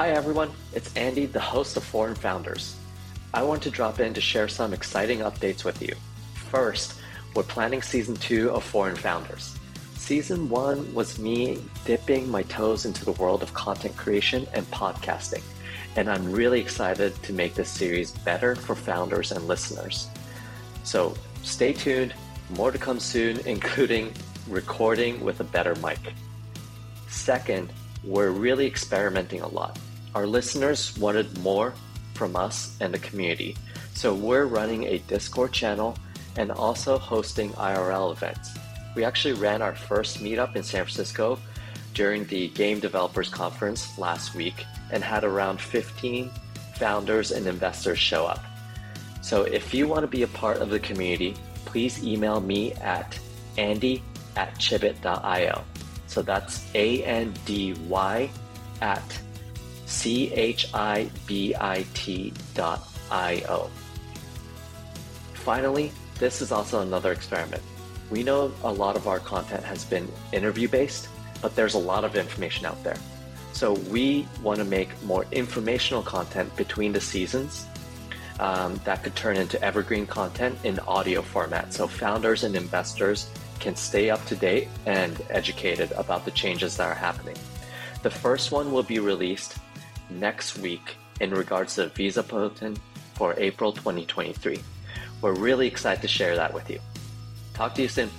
Hi everyone, it's Andy, the host of Foreign Founders. I want to drop in to share some exciting updates with you. First, we're planning season two of Foreign Founders. Season one was me dipping my toes into the world of content creation and podcasting, and I'm really excited to make this series better for founders and listeners. So stay tuned, more to come soon, including recording with a better mic. Second, we're really experimenting a lot. Our listeners wanted more from us and the community, so we're running a Discord channel and also hosting IRL events. We actually ran our first meetup in San Francisco during the Game Developers Conference last week and had around 15 founders and investors show up. So if you want to be a part of the community, please email me at andy at chibit.io. So that's A N D Y at C H I B I T dot I O. Finally, this is also another experiment. We know a lot of our content has been interview based, but there's a lot of information out there. So we want to make more informational content between the seasons um, that could turn into evergreen content in audio format. So founders and investors can stay up to date and educated about the changes that are happening. The first one will be released next week in regards to Visa Bulletin for April 2023. We're really excited to share that with you. Talk to you soon.